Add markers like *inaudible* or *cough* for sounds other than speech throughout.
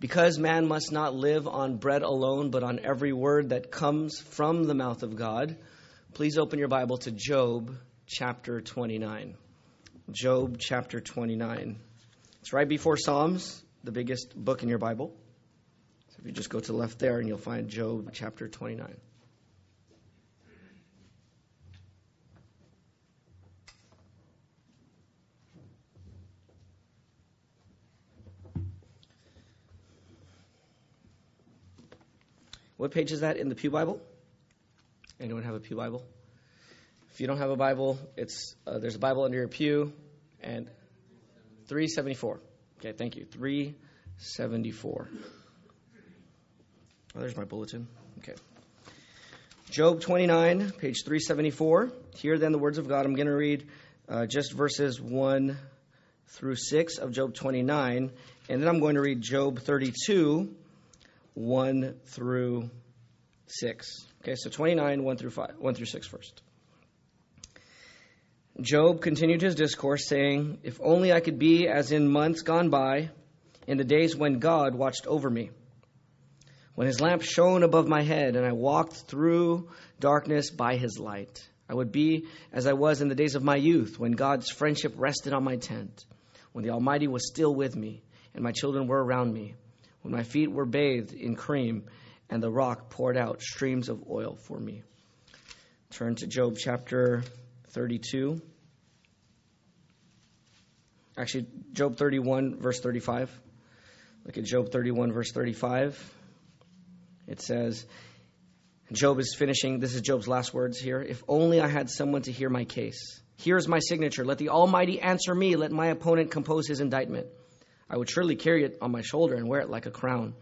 Because man must not live on bread alone, but on every word that comes from the mouth of God, please open your Bible to Job chapter 29. Job chapter 29. It's right before Psalms, the biggest book in your Bible. So if you just go to the left there, and you'll find Job chapter 29. What page is that in the Pew Bible? Anyone have a Pew Bible? If you don't have a Bible, it's uh, there's a Bible under your pew, and 374. Okay, thank you. 374. Oh, there's my bulletin. Okay. Job 29, page 374. Hear then the words of God. I'm going to read uh, just verses 1 through 6 of Job 29, and then I'm going to read Job 32 1 through 6. Okay, so 29, 1 through 5, 1 through 6 first. Job continued his discourse, saying, If only I could be as in months gone by, in the days when God watched over me, when his lamp shone above my head, and I walked through darkness by his light. I would be as I was in the days of my youth, when God's friendship rested on my tent, when the Almighty was still with me, and my children were around me when my feet were bathed in cream and the rock poured out streams of oil for me. Turn to Job chapter 32. Actually, Job 31, verse 35. Look at Job 31, verse 35. It says, Job is finishing, this is Job's last words here. If only I had someone to hear my case. Here's my signature. Let the Almighty answer me. Let my opponent compose his indictment. I would surely carry it on my shoulder and wear it like a crown.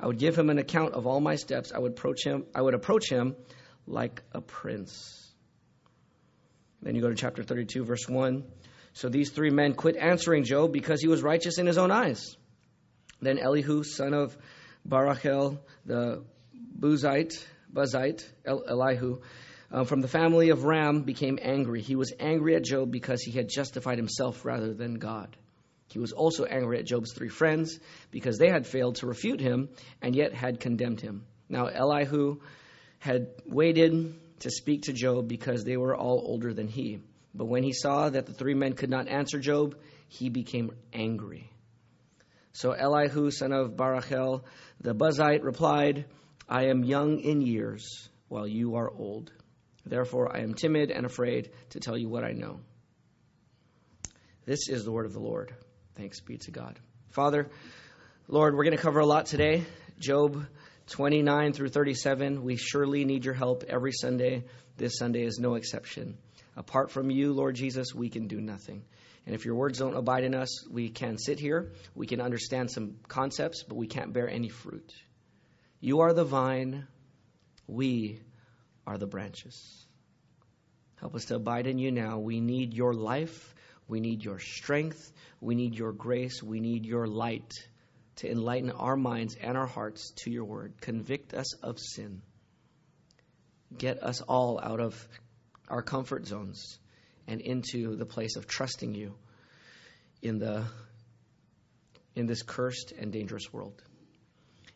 I would give him an account of all my steps. I would approach him, I would approach him like a prince. Then you go to chapter 32, verse 1. So these three men quit answering Job because he was righteous in his own eyes. Then Elihu, son of Barachel, the Buzite, Buzite, El- Elihu, uh, from the family of Ram, became angry. He was angry at Job because he had justified himself rather than God. He was also angry at Job's three friends because they had failed to refute him and yet had condemned him. Now, Elihu had waited to speak to Job because they were all older than he. But when he saw that the three men could not answer Job, he became angry. So Elihu, son of Barachel, the Buzite, replied, I am young in years, while you are old. Therefore, I am timid and afraid to tell you what I know. This is the word of the Lord. Thanks be to God. Father, Lord, we're going to cover a lot today. Job 29 through 37. We surely need your help every Sunday. This Sunday is no exception. Apart from you, Lord Jesus, we can do nothing. And if your words don't abide in us, we can sit here, we can understand some concepts, but we can't bear any fruit. You are the vine, we are the branches. Help us to abide in you now. We need your life, we need your strength, we need your grace. We need your light to enlighten our minds and our hearts to your word. Convict us of sin. Get us all out of our comfort zones and into the place of trusting you in the in this cursed and dangerous world.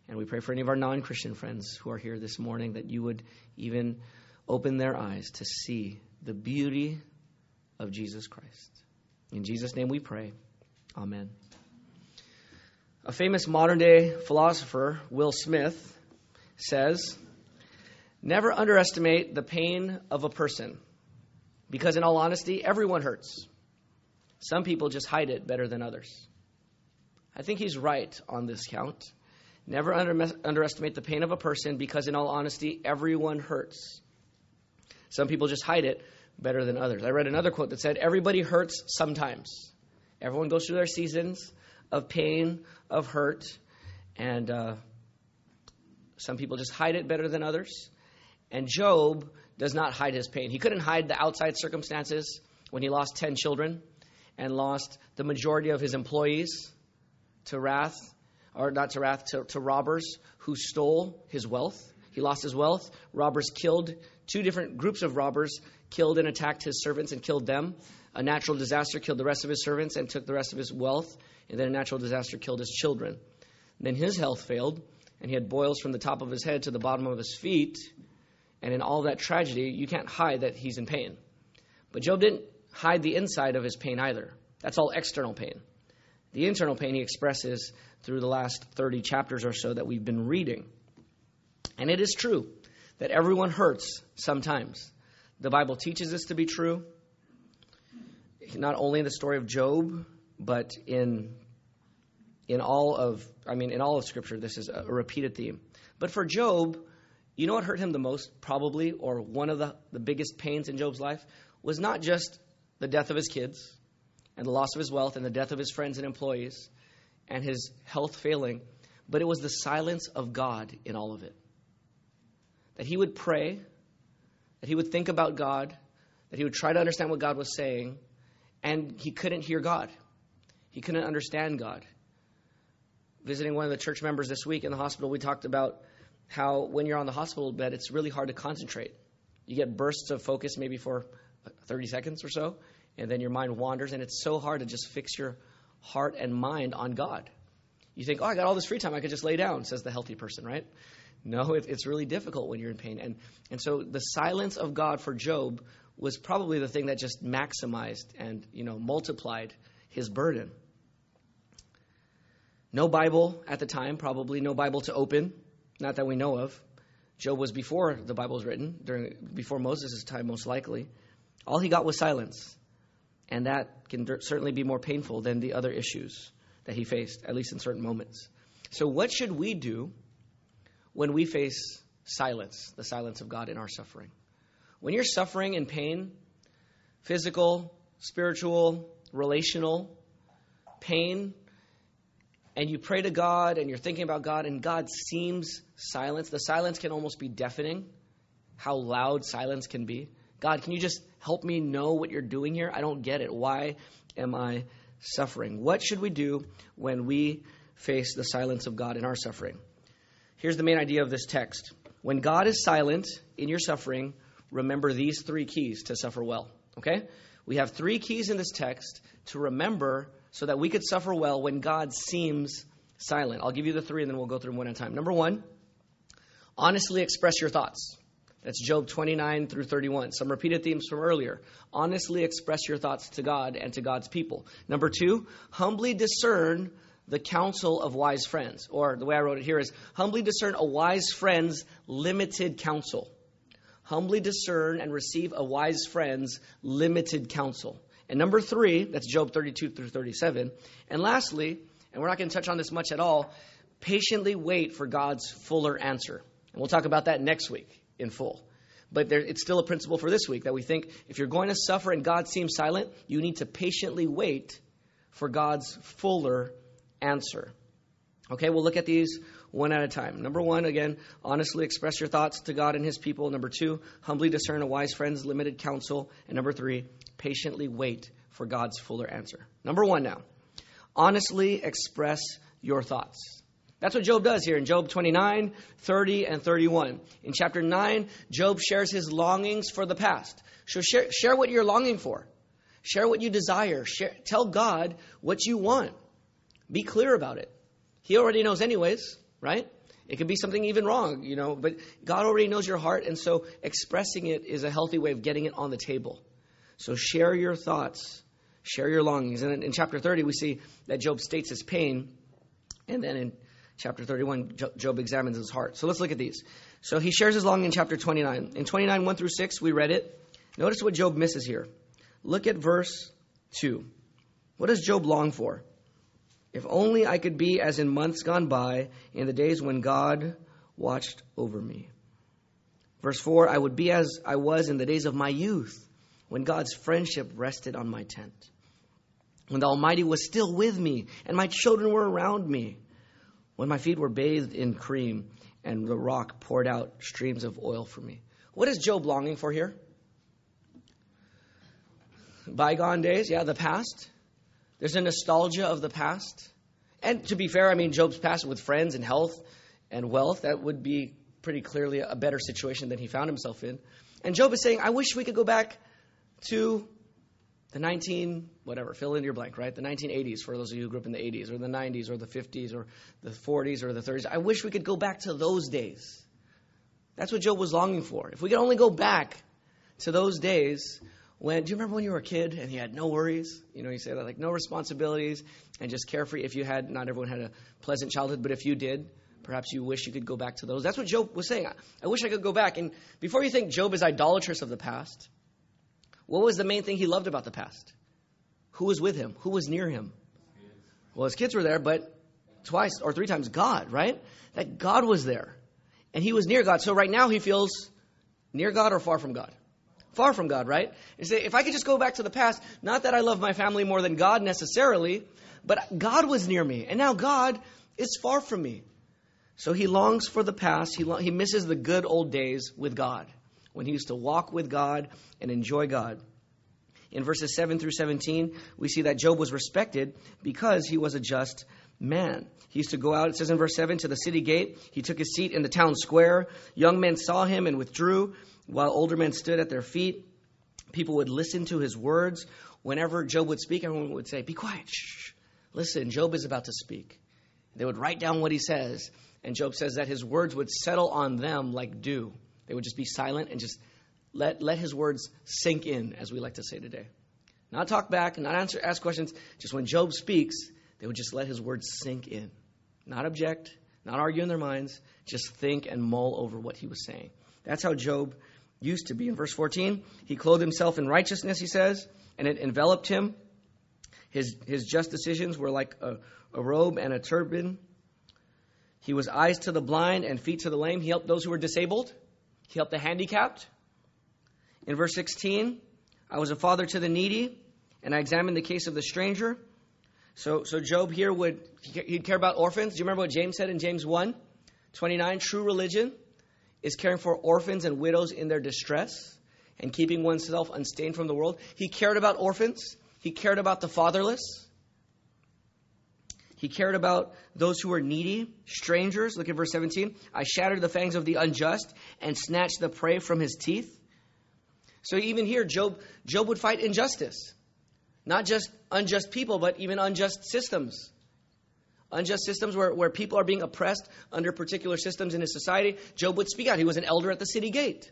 And we pray for any of our non-Christian friends who are here this morning that you would even open their eyes to see the beauty of Jesus Christ. In Jesus' name we pray. Amen. A famous modern day philosopher, Will Smith, says, Never underestimate the pain of a person, because in all honesty, everyone hurts. Some people just hide it better than others. I think he's right on this count. Never under, underestimate the pain of a person, because in all honesty, everyone hurts. Some people just hide it better than others. I read another quote that said, Everybody hurts sometimes. Everyone goes through their seasons of pain, of hurt, and uh, some people just hide it better than others. And Job does not hide his pain. He couldn't hide the outside circumstances when he lost 10 children and lost the majority of his employees to wrath, or not to wrath, to, to robbers who stole his wealth. He lost his wealth. Robbers killed, two different groups of robbers killed and attacked his servants and killed them. A natural disaster killed the rest of his servants and took the rest of his wealth, and then a natural disaster killed his children. Then his health failed, and he had boils from the top of his head to the bottom of his feet. And in all that tragedy, you can't hide that he's in pain. But Job didn't hide the inside of his pain either. That's all external pain. The internal pain he expresses through the last 30 chapters or so that we've been reading. And it is true that everyone hurts sometimes. The Bible teaches this to be true, not only in the story of Job, but in in all of I mean in all of scripture this is a repeated theme. But for Job, you know what hurt him the most probably or one of the, the biggest pains in Job's life was not just the death of his kids and the loss of his wealth and the death of his friends and employees and his health failing, but it was the silence of God in all of it. That he would pray, that he would think about God, that he would try to understand what God was saying, and he couldn't hear God. He couldn't understand God. Visiting one of the church members this week in the hospital, we talked about how when you're on the hospital bed, it's really hard to concentrate. You get bursts of focus maybe for uh, 30 seconds or so, and then your mind wanders, and it's so hard to just fix your heart and mind on God. You think, oh, I got all this free time, I could just lay down, says the healthy person, right? No, it, it's really difficult when you're in pain. And, and so the silence of God for Job was probably the thing that just maximized and you know multiplied his burden. No Bible at the time, probably no Bible to open, not that we know of. Job was before the Bible was written, during before Moses' time, most likely. All he got was silence, and that can certainly be more painful than the other issues that he faced, at least in certain moments. So, what should we do when we face silence, the silence of God in our suffering? When you're suffering in pain, physical, spiritual, relational pain, and you pray to God and you're thinking about God and God seems silent, the silence can almost be deafening, how loud silence can be. God, can you just help me know what you're doing here? I don't get it. Why am I suffering? What should we do when we face the silence of God in our suffering? Here's the main idea of this text. When God is silent in your suffering, remember these three keys to suffer well. Okay? We have three keys in this text to remember so that we could suffer well when God seems silent. I'll give you the three and then we'll go through them one at a time. Number one, honestly express your thoughts. That's Job 29 through 31. Some repeated themes from earlier. Honestly express your thoughts to God and to God's people. Number two, humbly discern the counsel of wise friends. Or the way I wrote it here is humbly discern a wise friend's limited counsel humbly discern and receive a wise friend's limited counsel. And number three, that's Job 32 through 37. And lastly, and we're not going to touch on this much at all, patiently wait for God's fuller answer. And we'll talk about that next week in full. But there, it's still a principle for this week that we think if you're going to suffer and God seems silent, you need to patiently wait for God's fuller answer. Okay, we'll look at these one at a time. Number one, again, honestly express your thoughts to God and His people. Number two, humbly discern a wise friend's limited counsel. And number three, patiently wait for God's fuller answer. Number one now, honestly express your thoughts. That's what Job does here in Job 29, 30, and 31. In chapter 9, Job shares his longings for the past. So share, share what you're longing for. Share what you desire. Share, tell God what you want. Be clear about it. He already knows, anyways right? It could be something even wrong, you know, but God already knows your heart, and so expressing it is a healthy way of getting it on the table. So share your thoughts, share your longings. And in chapter 30, we see that Job states his pain, and then in chapter 31, Job examines his heart. So let's look at these. So he shares his longing in chapter 29. In 29, 1 through 6, we read it. Notice what Job misses here. Look at verse 2. What does Job long for? If only I could be as in months gone by, in the days when God watched over me. Verse 4 I would be as I was in the days of my youth, when God's friendship rested on my tent, when the Almighty was still with me, and my children were around me, when my feet were bathed in cream, and the rock poured out streams of oil for me. What is Job longing for here? Bygone days, yeah, the past. There's a nostalgia of the past. And to be fair, I mean, Job's past with friends and health and wealth, that would be pretty clearly a better situation than he found himself in. And Job is saying, I wish we could go back to the 19, whatever, fill in your blank, right? The 1980s for those of you who grew up in the 80s, or the 90s, or the 50s, or the 40s, or the 30s. I wish we could go back to those days. That's what Job was longing for. If we could only go back to those days when, do you remember when you were a kid and you had no worries? You know, you say that, like no responsibilities and just carefree. If you had, not everyone had a pleasant childhood, but if you did, perhaps you wish you could go back to those. That's what Job was saying. I, I wish I could go back. And before you think Job is idolatrous of the past, what was the main thing he loved about the past? Who was with him? Who was near him? Well, his kids were there, but twice or three times God, right? That God was there. And he was near God. So right now he feels near God or far from God? Far from God, right? You say, if I could just go back to the past, not that I love my family more than God necessarily, but God was near me. And now God is far from me. So he longs for the past. He, lo- he misses the good old days with God when he used to walk with God and enjoy God. In verses 7 through 17, we see that Job was respected because he was a just man. He used to go out, it says in verse 7, to the city gate. He took his seat in the town square. Young men saw him and withdrew, while older men stood at their feet. People would listen to his words. Whenever Job would speak, everyone would say, Be quiet. Shh. Listen, Job is about to speak. They would write down what he says. And Job says that his words would settle on them like dew. They would just be silent and just let, let his words sink in, as we like to say today. Not talk back, not answer, ask questions. Just when Job speaks, they would just let his words sink in. Not object, not argue in their minds, just think and mull over what he was saying. That's how Job used to be. In verse 14, he clothed himself in righteousness, he says, and it enveloped him. His, his just decisions were like a, a robe and a turban. He was eyes to the blind and feet to the lame. He helped those who were disabled. He helped the handicapped. In verse 16, I was a father to the needy, and I examined the case of the stranger. So, so Job here would he'd care about orphans. Do you remember what James said in James 1, 29? True religion is caring for orphans and widows in their distress and keeping oneself unstained from the world. He cared about orphans. He cared about the fatherless. He cared about those who were needy, strangers. Look at verse 17. I shattered the fangs of the unjust and snatched the prey from his teeth. So even here, Job, Job would fight injustice. Not just unjust people, but even unjust systems. Unjust systems where, where people are being oppressed under particular systems in his society. Job would speak out. He was an elder at the city gate.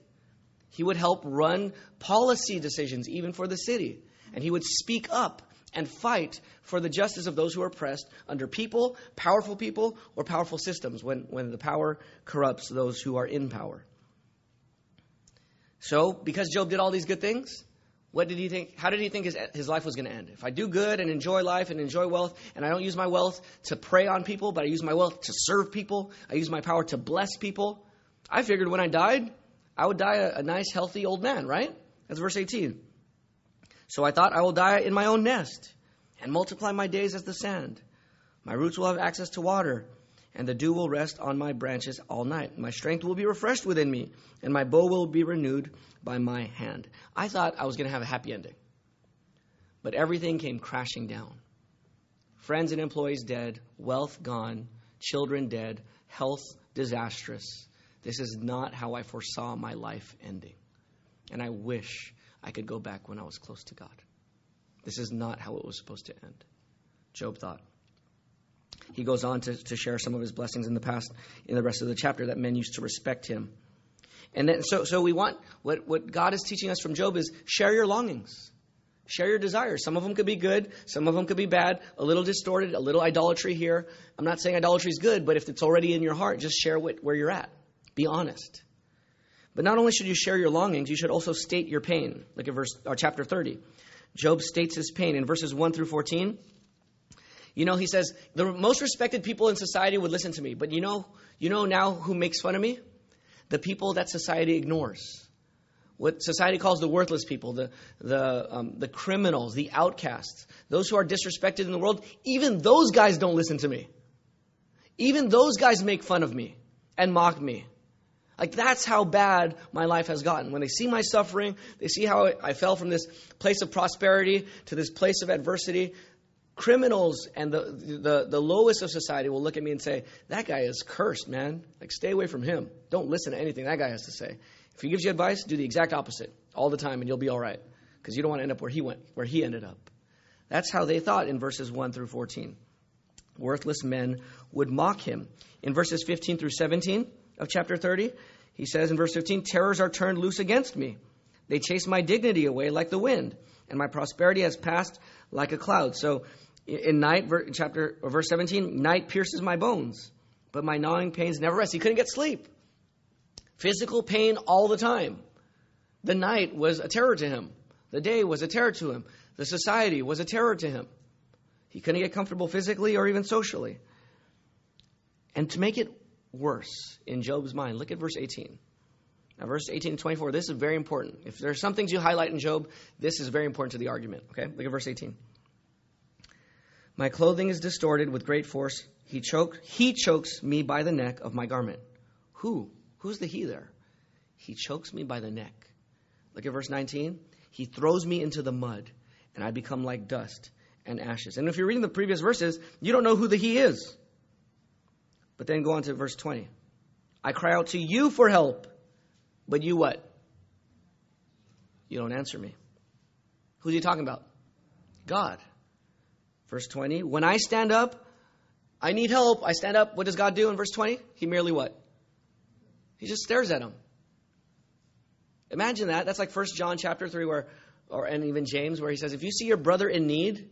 He would help run policy decisions, even for the city. And he would speak up and fight for the justice of those who are oppressed under people, powerful people, or powerful systems when, when the power corrupts those who are in power. So, because Job did all these good things, what did he think? How did he think his, his life was going to end? If I do good and enjoy life and enjoy wealth, and I don't use my wealth to prey on people, but I use my wealth to serve people, I use my power to bless people, I figured when I died, I would die a, a nice, healthy old man, right? That's verse 18. So I thought, I will die in my own nest and multiply my days as the sand. My roots will have access to water, and the dew will rest on my branches all night. My strength will be refreshed within me, and my bow will be renewed by my hand. I thought I was going to have a happy ending. But everything came crashing down. Friends and employees dead, wealth gone, children dead, health disastrous. This is not how I foresaw my life ending. And I wish I could go back when I was close to God. This is not how it was supposed to end. Job thought. He goes on to, to share some of his blessings in the past in the rest of the chapter that men used to respect him. And then, so, so we want, what, what God is teaching us from Job is share your longings. Share your desires. Some of them could be good, some of them could be bad, a little distorted, a little idolatry here. I'm not saying idolatry is good, but if it's already in your heart, just share what, where you're at. Be honest. But not only should you share your longings, you should also state your pain. Look at verse or chapter 30. Job states his pain in verses 1 through 14. You know, he says, the most respected people in society would listen to me, but you know, you know now who makes fun of me? The people that society ignores. What society calls the worthless people, the, the, um, the criminals, the outcasts, those who are disrespected in the world, even those guys don't listen to me. Even those guys make fun of me and mock me. Like that's how bad my life has gotten. When they see my suffering, they see how I fell from this place of prosperity to this place of adversity. Criminals and the, the, the lowest of society will look at me and say, That guy is cursed, man. Like, stay away from him. Don't listen to anything that guy has to say. If he gives you advice, do the exact opposite all the time and you'll be all right. because you don't want to end up where he went, where he ended up. That's how they thought in verses 1 through 14. Worthless men would mock him. In verses 15 through 17 of chapter 30, he says in verse 15, Terrors are turned loose against me. They chase my dignity away like the wind, and my prosperity has passed like a cloud. So in night, chapter verse 17, night pierces my bones, but my gnawing pains never rest. He couldn't get sleep. Physical pain all the time. The night was a terror to him. The day was a terror to him. The society was a terror to him. He couldn't get comfortable physically or even socially. And to make it worse in Job's mind, look at verse 18. Now, verse 18 and 24, this is very important. If there are some things you highlight in Job, this is very important to the argument. Okay? Look at verse 18. My clothing is distorted with great force. He, he chokes me by the neck of my garment. Who? Who's the he there? He chokes me by the neck. Look at verse 19. He throws me into the mud, and I become like dust and ashes. And if you're reading the previous verses, you don't know who the he is. But then go on to verse 20. I cry out to you for help, but you what? You don't answer me. Who's he talking about? God. Verse 20. When I stand up, I need help. I stand up. What does God do in verse 20? He merely what? He just stares at him. Imagine that. That's like 1 John chapter 3 where or and even James where he says if you see your brother in need,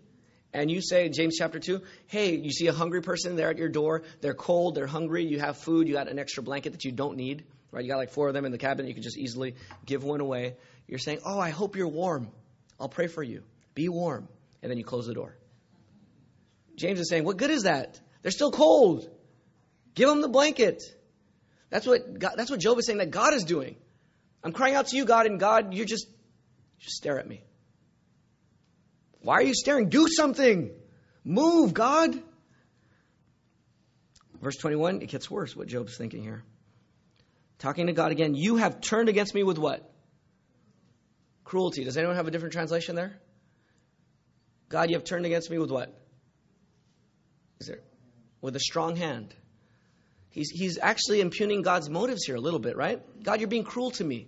and you say, James chapter 2, hey, you see a hungry person there at your door, they're cold, they're hungry, you have food, you got an extra blanket that you don't need, right? You got like four of them in the cabinet, you can just easily give one away. You're saying, oh, I hope you're warm. I'll pray for you. Be warm. And then you close the door. James is saying, what good is that? They're still cold. Give them the blanket. That's what, God, that's what Job is saying that God is doing. I'm crying out to you, God, and God, you just, just stare at me. Why are you staring? Do something. Move, God. Verse 21, it gets worse what Job's thinking here. Talking to God again, you have turned against me with what? Cruelty. Does anyone have a different translation there? God, you have turned against me with what? With a strong hand. He's, he's actually impugning God's motives here a little bit, right? God, you're being cruel to me.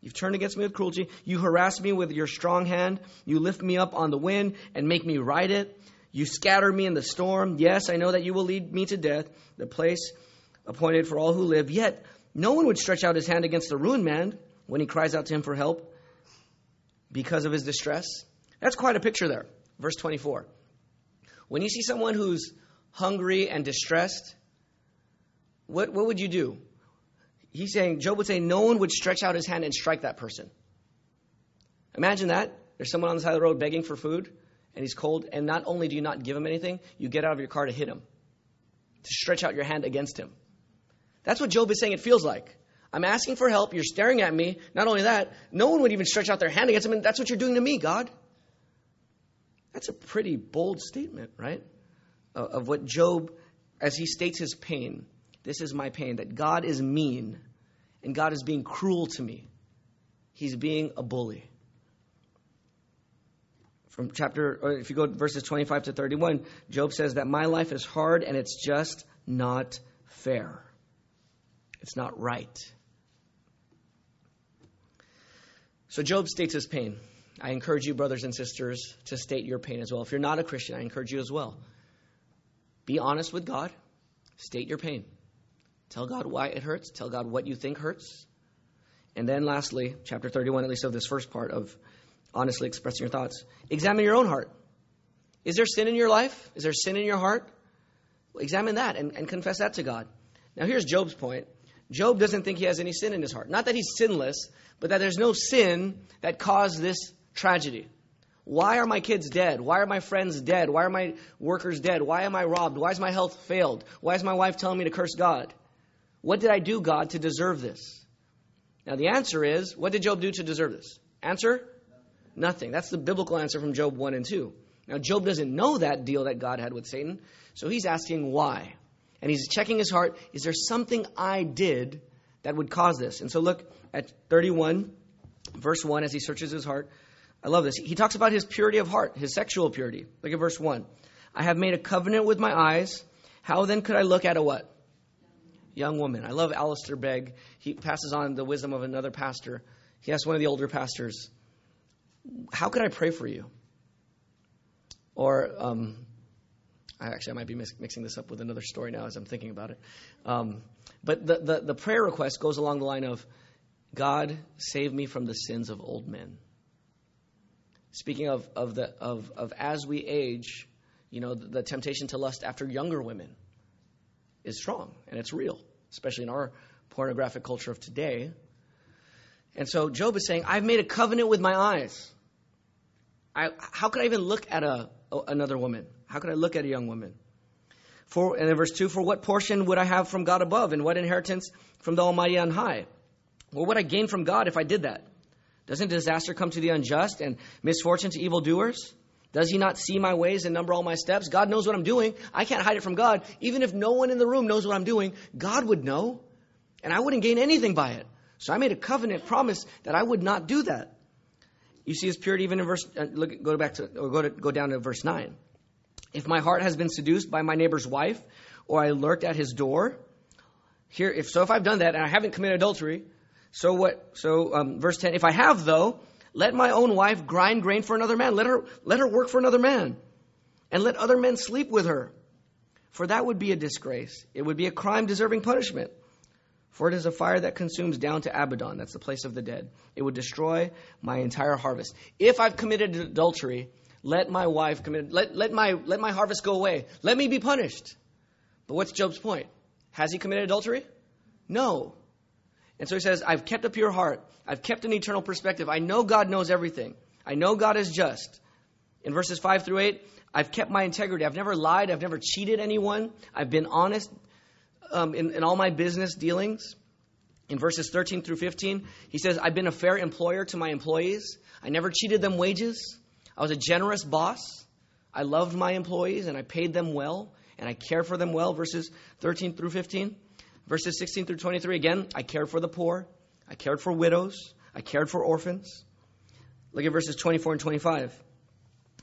You've turned against me with cruelty. You harass me with your strong hand. You lift me up on the wind and make me ride it. You scatter me in the storm. Yes, I know that you will lead me to death, the place appointed for all who live. Yet, no one would stretch out his hand against the ruined man when he cries out to him for help because of his distress. That's quite a picture there. Verse 24. When you see someone who's hungry and distressed, what, what would you do? he's saying, Job would say, no one would stretch out his hand and strike that person. Imagine that. There's someone on the side of the road begging for food, and he's cold, and not only do you not give him anything, you get out of your car to hit him, to stretch out your hand against him. That's what Job is saying it feels like. I'm asking for help. You're staring at me. Not only that, no one would even stretch out their hand against him, and that's what you're doing to me, God. That's a pretty bold statement, right? Of what Job, as he states his pain, this is my pain, that God is mean and God is being cruel to me. He's being a bully. From chapter, or if you go verses 25 to 31, Job says that my life is hard and it's just not fair. It's not right. So Job states his pain. I encourage you, brothers and sisters, to state your pain as well. If you're not a Christian, I encourage you as well. Be honest with God, state your pain. Tell God why it hurts. Tell God what you think hurts. And then, lastly, chapter 31, at least of this first part of honestly expressing your thoughts, examine your own heart. Is there sin in your life? Is there sin in your heart? Well, examine that and, and confess that to God. Now, here's Job's point Job doesn't think he has any sin in his heart. Not that he's sinless, but that there's no sin that caused this tragedy. Why are my kids dead? Why are my friends dead? Why are my workers dead? Why am I robbed? Why is my health failed? Why is my wife telling me to curse God? What did I do, God, to deserve this? Now, the answer is what did Job do to deserve this? Answer? Nothing. That's the biblical answer from Job 1 and 2. Now, Job doesn't know that deal that God had with Satan, so he's asking why. And he's checking his heart is there something I did that would cause this? And so look at 31, verse 1, as he searches his heart. I love this. He talks about his purity of heart, his sexual purity. Look at verse 1. I have made a covenant with my eyes. How then could I look at a what? young woman. I love Alistair Begg. He passes on the wisdom of another pastor. He asked one of the older pastors, how could I pray for you? Or, um, actually, I might be mixing this up with another story now as I'm thinking about it. Um, but the, the, the prayer request goes along the line of God, save me from the sins of old men. Speaking of, of, the, of, of as we age, you know, the, the temptation to lust after younger women is strong and it's real, especially in our pornographic culture of today. And so Job is saying, I've made a covenant with my eyes. I, how could I even look at a, another woman? How could I look at a young woman? For, and verse 2, for what portion would I have from God above, and what inheritance from the Almighty on high? What would I gain from God if I did that? Doesn't disaster come to the unjust and misfortune to evildoers? Does he not see my ways and number all my steps? God knows what I'm doing. I can't hide it from God. Even if no one in the room knows what I'm doing, God would know. And I wouldn't gain anything by it. So I made a covenant promise that I would not do that. You see his purity even in verse, uh, look, go back to, or go, to, go down to verse 9. If my heart has been seduced by my neighbor's wife, or I lurked at his door, here, if so, if I've done that and I haven't committed adultery, so what? So um, verse ten. If I have though, let my own wife grind grain for another man. Let her let her work for another man, and let other men sleep with her. For that would be a disgrace. It would be a crime deserving punishment. For it is a fire that consumes down to Abaddon. That's the place of the dead. It would destroy my entire harvest. If I've committed adultery, let my wife commit. Let, let my let my harvest go away. Let me be punished. But what's Job's point? Has he committed adultery? No. And so he says, I've kept a pure heart. I've kept an eternal perspective. I know God knows everything. I know God is just. In verses 5 through 8, I've kept my integrity. I've never lied. I've never cheated anyone. I've been honest um, in, in all my business dealings. In verses 13 through 15, he says, I've been a fair employer to my employees. I never cheated them wages. I was a generous boss. I loved my employees and I paid them well and I cared for them well. Verses 13 through 15. Verses 16 through 23, again, I cared for the poor, I cared for widows, I cared for orphans. Look at verses 24 and 25.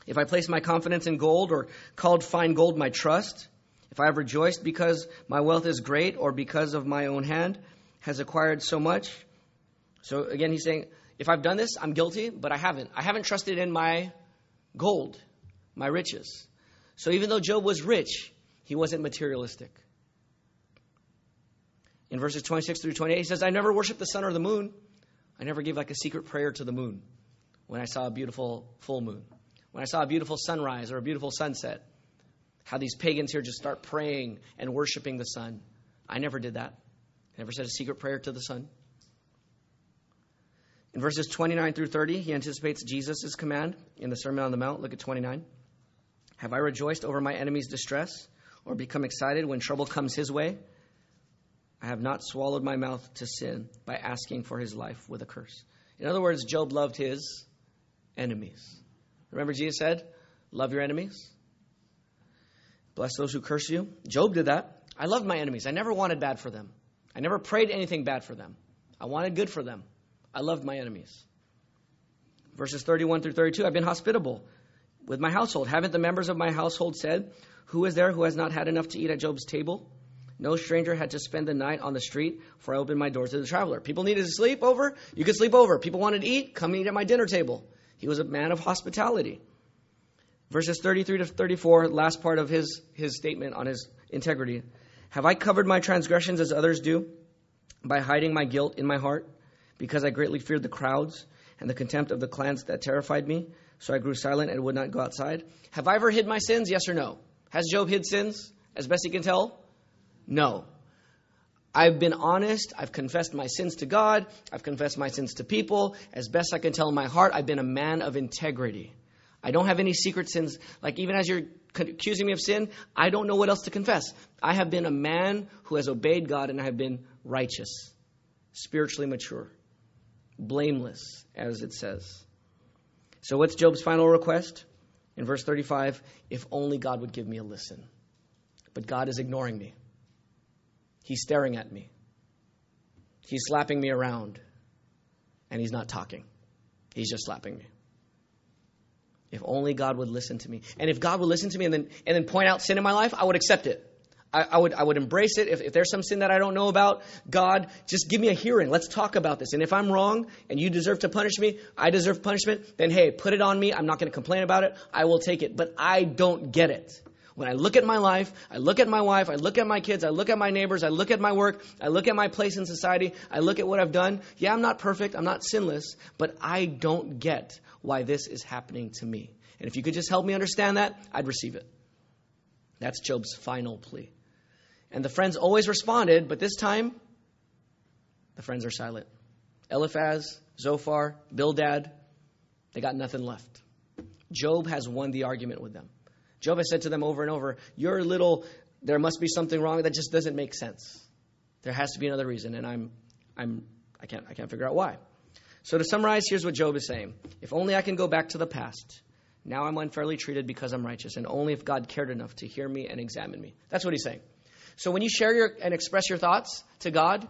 If I placed my confidence in gold or called fine gold my trust, if I have rejoiced because my wealth is great or because of my own hand has acquired so much. So again, he's saying, if I've done this, I'm guilty, but I haven't. I haven't trusted in my gold, my riches. So even though Job was rich, he wasn't materialistic. In verses 26 through 28, he says, I never worshiped the sun or the moon. I never gave like a secret prayer to the moon when I saw a beautiful full moon. When I saw a beautiful sunrise or a beautiful sunset. How these pagans here just start praying and worshiping the sun. I never did that. I never said a secret prayer to the sun. In verses 29 through 30, he anticipates Jesus' command in the Sermon on the Mount. Look at 29. Have I rejoiced over my enemy's distress or become excited when trouble comes his way? I have not swallowed my mouth to sin by asking for his life with a curse. In other words, Job loved his enemies. Remember, Jesus said, Love your enemies, bless those who curse you. Job did that. I loved my enemies. I never wanted bad for them, I never prayed anything bad for them. I wanted good for them. I loved my enemies. Verses 31 through 32 I've been hospitable with my household. Haven't the members of my household said, Who is there who has not had enough to eat at Job's table? No stranger had to spend the night on the street, for I opened my doors to the traveler. People needed to sleep over, you could sleep over. People wanted to eat, come eat at my dinner table. He was a man of hospitality. Verses 33 to 34, last part of his, his statement on his integrity. Have I covered my transgressions as others do, by hiding my guilt in my heart, because I greatly feared the crowds and the contempt of the clans that terrified me? So I grew silent and would not go outside. Have I ever hid my sins? Yes or no? Has Job hid sins, as best he can tell? No. I've been honest. I've confessed my sins to God. I've confessed my sins to people. As best I can tell in my heart, I've been a man of integrity. I don't have any secret sins. Like, even as you're accusing me of sin, I don't know what else to confess. I have been a man who has obeyed God and I have been righteous, spiritually mature, blameless, as it says. So, what's Job's final request? In verse 35 if only God would give me a listen. But God is ignoring me. He's staring at me. He's slapping me around. And he's not talking. He's just slapping me. If only God would listen to me. And if God would listen to me and then, and then point out sin in my life, I would accept it. I, I, would, I would embrace it. If, if there's some sin that I don't know about, God, just give me a hearing. Let's talk about this. And if I'm wrong and you deserve to punish me, I deserve punishment, then hey, put it on me. I'm not going to complain about it. I will take it. But I don't get it. When I look at my life, I look at my wife, I look at my kids, I look at my neighbors, I look at my work, I look at my place in society, I look at what I've done. Yeah, I'm not perfect, I'm not sinless, but I don't get why this is happening to me. And if you could just help me understand that, I'd receive it. That's Job's final plea. And the friends always responded, but this time, the friends are silent. Eliphaz, Zophar, Bildad, they got nothing left. Job has won the argument with them. Job has said to them over and over, Your little, there must be something wrong that just doesn't make sense. There has to be another reason, and I'm, I'm, I can't, I can't figure out why. So to summarize, here's what Job is saying: If only I can go back to the past. Now I'm unfairly treated because I'm righteous, and only if God cared enough to hear me and examine me. That's what he's saying. So when you share your and express your thoughts to God,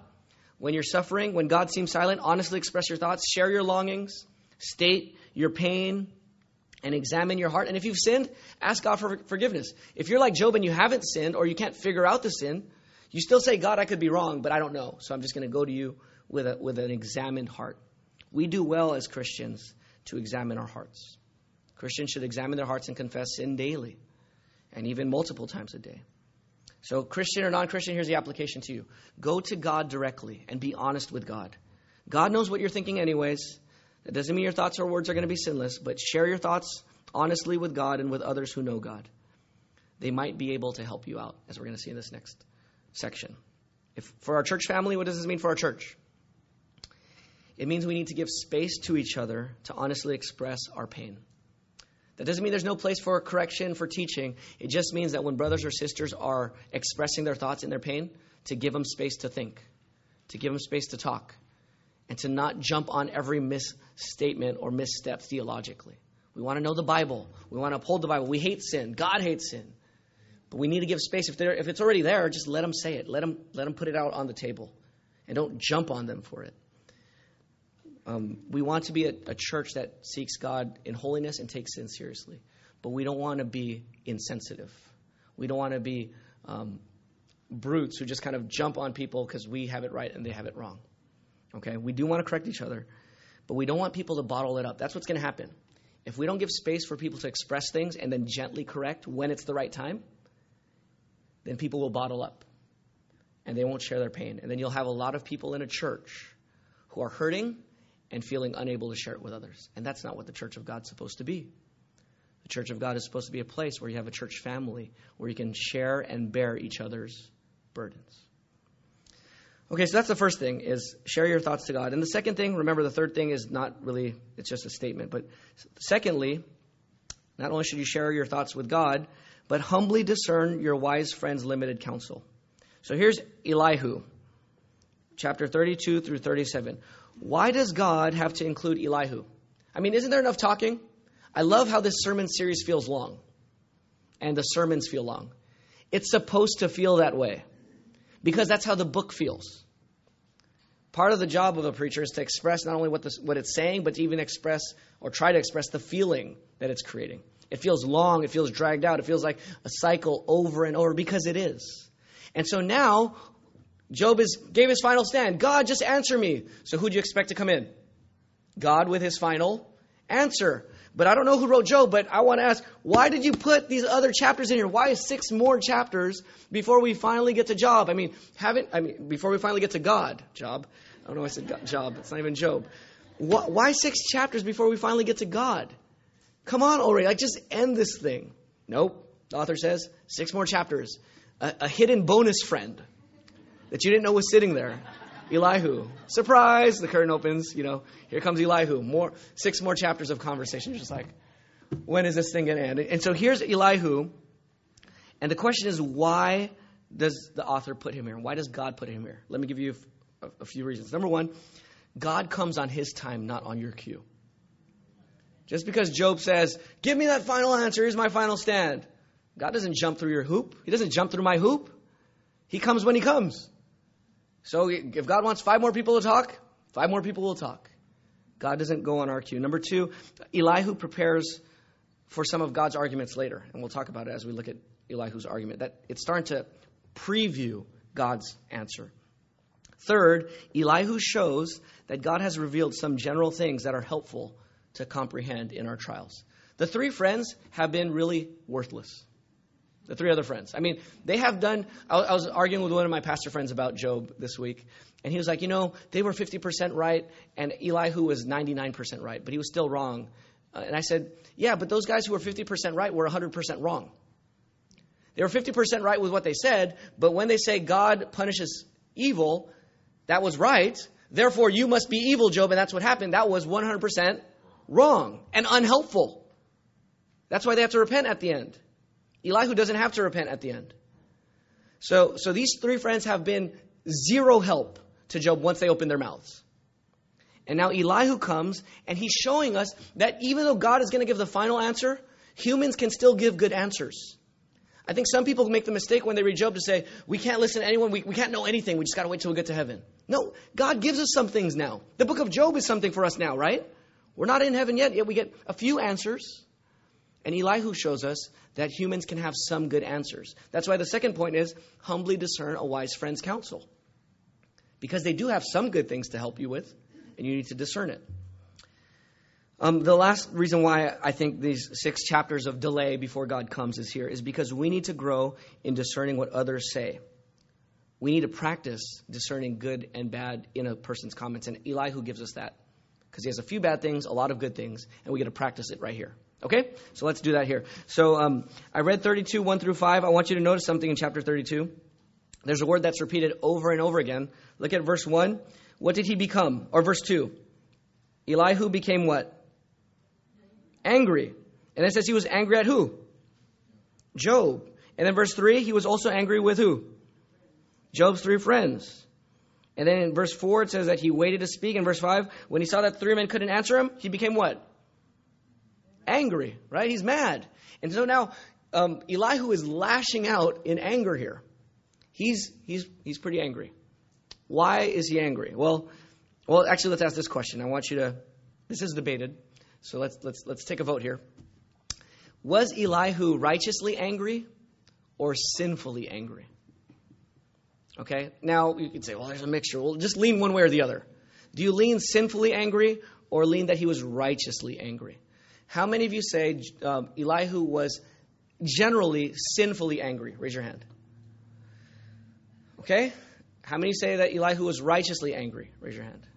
when you're suffering, when God seems silent, honestly express your thoughts, share your longings, state your pain, and examine your heart. And if you've sinned, ask God for forgiveness. If you're like Job and you haven't sinned or you can't figure out the sin, you still say, God, I could be wrong, but I don't know. So I'm just going to go to you with, a, with an examined heart. We do well as Christians to examine our hearts. Christians should examine their hearts and confess sin daily, and even multiple times a day. So, Christian or non Christian, here's the application to you go to God directly and be honest with God. God knows what you're thinking, anyways. That doesn't mean your thoughts or words are going to be sinless, but share your thoughts honestly with God and with others who know God. They might be able to help you out, as we're going to see in this next section. If for our church family, what does this mean for our church? It means we need to give space to each other to honestly express our pain. That doesn't mean there's no place for correction, for teaching. It just means that when brothers or sisters are expressing their thoughts and their pain, to give them space to think, to give them space to talk, and to not jump on every misstatement or misstep theologically. We want to know the Bible. We want to uphold the Bible. We hate sin. God hates sin. But we need to give space. If, if it's already there, just let them say it. Let them, let them put it out on the table. And don't jump on them for it. Um, we want to be a, a church that seeks God in holiness and takes sin seriously. But we don't want to be insensitive. We don't want to be um, brutes who just kind of jump on people because we have it right and they have it wrong. Okay? We do want to correct each other, but we don't want people to bottle it up. That's what's going to happen. If we don't give space for people to express things and then gently correct when it's the right time, then people will bottle up and they won't share their pain. And then you'll have a lot of people in a church who are hurting and feeling unable to share it with others. And that's not what the church of God's supposed to be. The church of God is supposed to be a place where you have a church family where you can share and bear each other's burdens. Okay, so that's the first thing is share your thoughts to God. And the second thing, remember the third thing is not really it's just a statement, but secondly, not only should you share your thoughts with God, but humbly discern your wise friend's limited counsel. So here's Elihu, chapter 32 through 37. Why does God have to include Elihu? I mean, isn't there enough talking? I love how this sermon series feels long, and the sermons feel long. It's supposed to feel that way because that's how the book feels. Part of the job of a preacher is to express not only what, what it's saying, but to even express or try to express the feeling that it's creating. It feels long, it feels dragged out, it feels like a cycle over and over because it is. And so now, Job is, gave his final stand. God, just answer me. So who do you expect to come in? God with his final answer. But I don't know who wrote Job, but I want to ask, why did you put these other chapters in here? Why six more chapters before we finally get to Job? I mean, haven't I mean before we finally get to God, Job. I don't know. I said God, Job. It's not even Job. Why, why six chapters before we finally get to God? Come on already. Like just end this thing. Nope. The author says six more chapters. A, a hidden bonus friend that you didn't know was sitting there. Elihu. Surprise! The curtain opens. You know, here comes Elihu. More six more chapters of conversation. Just like, when is this thing going to end? And so here's Elihu. And the question is, why does the author put him here? Why does God put him here? Let me give you a, a few reasons. Number one, God comes on his time, not on your cue. Just because Job says, Give me that final answer, here's my final stand. God doesn't jump through your hoop. He doesn't jump through my hoop. He comes when he comes. So if God wants five more people to talk, five more people will talk. God doesn't go on our cue. Number two, Elihu prepares for some of God's arguments later, and we'll talk about it as we look at Elihu's argument. That it's starting to preview God's answer. Third, Elihu shows that God has revealed some general things that are helpful to comprehend in our trials. The three friends have been really worthless. The three other friends. I mean, they have done. I was arguing with one of my pastor friends about Job this week, and he was like, you know, they were 50% right, and Elihu was 99% right, but he was still wrong. Uh, and I said, yeah, but those guys who were 50% right were 100% wrong. They were 50% right with what they said, but when they say God punishes evil, that was right. Therefore, you must be evil, Job, and that's what happened. That was 100% wrong and unhelpful. That's why they have to repent at the end. Elihu doesn't have to repent at the end. So, so these three friends have been zero help to Job once they open their mouths. And now Elihu comes and he's showing us that even though God is going to give the final answer, humans can still give good answers. I think some people make the mistake when they read Job to say, we can't listen to anyone, we, we can't know anything, we just got to wait till we get to heaven. No, God gives us some things now. The book of Job is something for us now, right? We're not in heaven yet, yet we get a few answers. And Elihu shows us that humans can have some good answers. That's why the second point is humbly discern a wise friend's counsel. Because they do have some good things to help you with, and you need to discern it. Um, the last reason why I think these six chapters of delay before God comes is here is because we need to grow in discerning what others say. We need to practice discerning good and bad in a person's comments, and Elihu gives us that because he has a few bad things, a lot of good things, and we get to practice it right here. Okay? So let's do that here. So um, I read 32, 1 through 5. I want you to notice something in chapter 32. There's a word that's repeated over and over again. Look at verse 1. What did he become? Or verse 2. Elihu became what? angry. And it says he was angry at who? Job. And then verse 3, he was also angry with who? Job's three friends. And then in verse 4, it says that he waited to speak. In verse 5, when he saw that three men couldn't answer him, he became what? Angry, right? He's mad. And so now um, Elihu is lashing out in anger here. He's, he's, he's pretty angry. Why is he angry? Well, well, actually, let's ask this question. I want you to, this is debated. So let's, let's, let's take a vote here. Was Elihu righteously angry or sinfully angry? Okay, now you could say, well, there's a mixture. Well, just lean one way or the other. Do you lean sinfully angry or lean that he was righteously angry? How many of you say um, Elihu was generally sinfully angry? Raise your hand. Okay? How many say that Elihu was righteously angry? Raise your hand.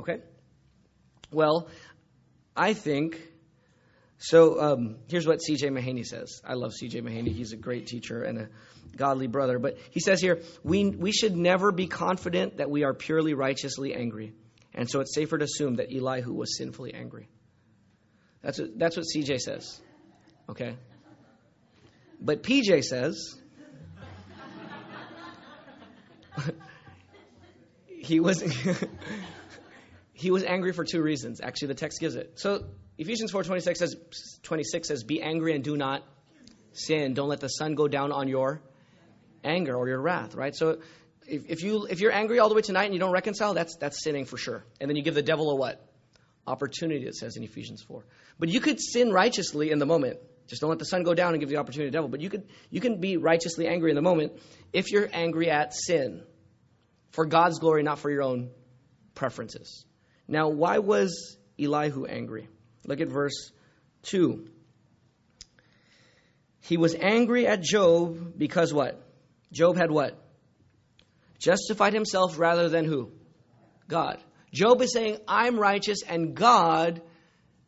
Okay? Well, I think. So um, here's what C.J. Mahaney says. I love C.J. Mahaney. He's a great teacher and a godly brother. But he says here, we, we should never be confident that we are purely righteously angry. And so it's safer to assume that Elihu was sinfully angry. That's what, that's what CJ says. Okay? But PJ says *laughs* he was *laughs* he was angry for two reasons. Actually, the text gives it. So Ephesians 4:26 says 26 says be angry and do not sin. Don't let the sun go down on your anger or your wrath, right? So if, if you if you're angry all the way tonight and you don't reconcile, that's that's sinning for sure. And then you give the devil a what? Opportunity, it says in Ephesians 4. But you could sin righteously in the moment. Just don't let the sun go down and give the opportunity to the devil. But you could you can be righteously angry in the moment if you're angry at sin. For God's glory, not for your own preferences. Now, why was Elihu angry? Look at verse 2. He was angry at Job because what? Job had what? Justified himself rather than who? God. Job is saying, I'm righteous, and God,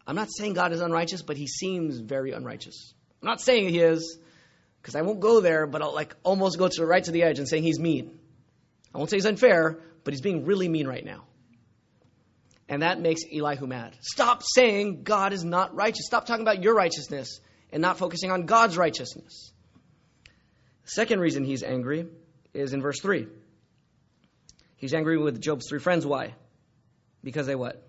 I'm not saying God is unrighteous, but he seems very unrighteous. I'm not saying he is, because I won't go there, but I'll like almost go to the right to the edge and saying he's mean. I won't say he's unfair, but he's being really mean right now. And that makes Elihu mad. Stop saying God is not righteous. Stop talking about your righteousness and not focusing on God's righteousness. Second reason he's angry is in verse 3. He's angry with Job's three friends. Why? Because they what?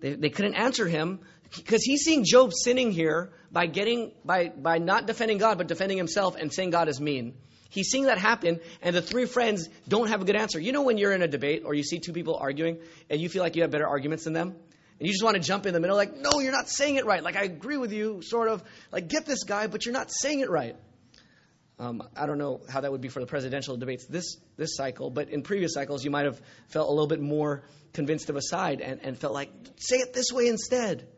They, they couldn't answer him because he's seeing Job sinning here by getting by by not defending God but defending himself and saying God is mean. He's seeing that happen, and the three friends don't have a good answer. You know when you're in a debate or you see two people arguing and you feel like you have better arguments than them? And you just want to jump in the middle, like, no, you're not saying it right. Like, I agree with you, sort of. Like, get this guy, but you're not saying it right. Um, I don't know how that would be for the presidential debates this, this cycle, but in previous cycles, you might have felt a little bit more convinced of a side and, and felt like, say it this way instead.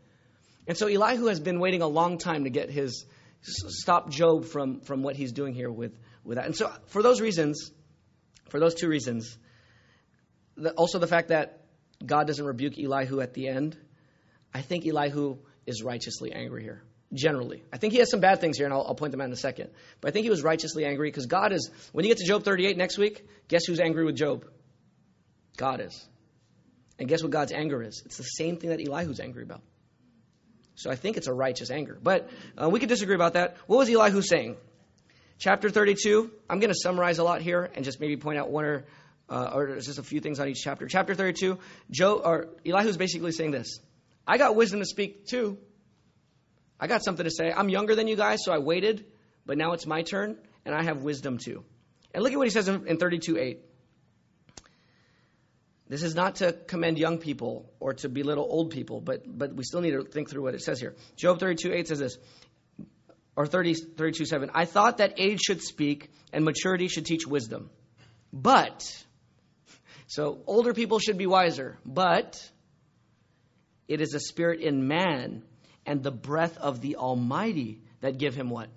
And so Elihu has been waiting a long time to get his stop Job from, from what he's doing here with, with that. And so for those reasons, for those two reasons, the, also the fact that God doesn't rebuke Elihu at the end, I think Elihu is righteously angry here. Generally, I think he has some bad things here, and I'll, I'll point them out in a second. But I think he was righteously angry because God is. When you get to Job 38 next week, guess who's angry with Job? God is. And guess what God's anger is? It's the same thing that Elihu's angry about. So I think it's a righteous anger. But uh, we could disagree about that. What was Elihu saying? Chapter 32, I'm going to summarize a lot here and just maybe point out one or, uh, or just a few things on each chapter. Chapter 32, Joe, or Elihu's basically saying this I got wisdom to speak too. I got something to say. I'm younger than you guys, so I waited, but now it's my turn, and I have wisdom too. And look at what he says in, in 32 8. This is not to commend young people or to belittle old people, but, but we still need to think through what it says here. Job 32 8 says this, or 30, 32 7. I thought that age should speak and maturity should teach wisdom. But, so older people should be wiser, but it is a spirit in man and the breath of the Almighty that give him what?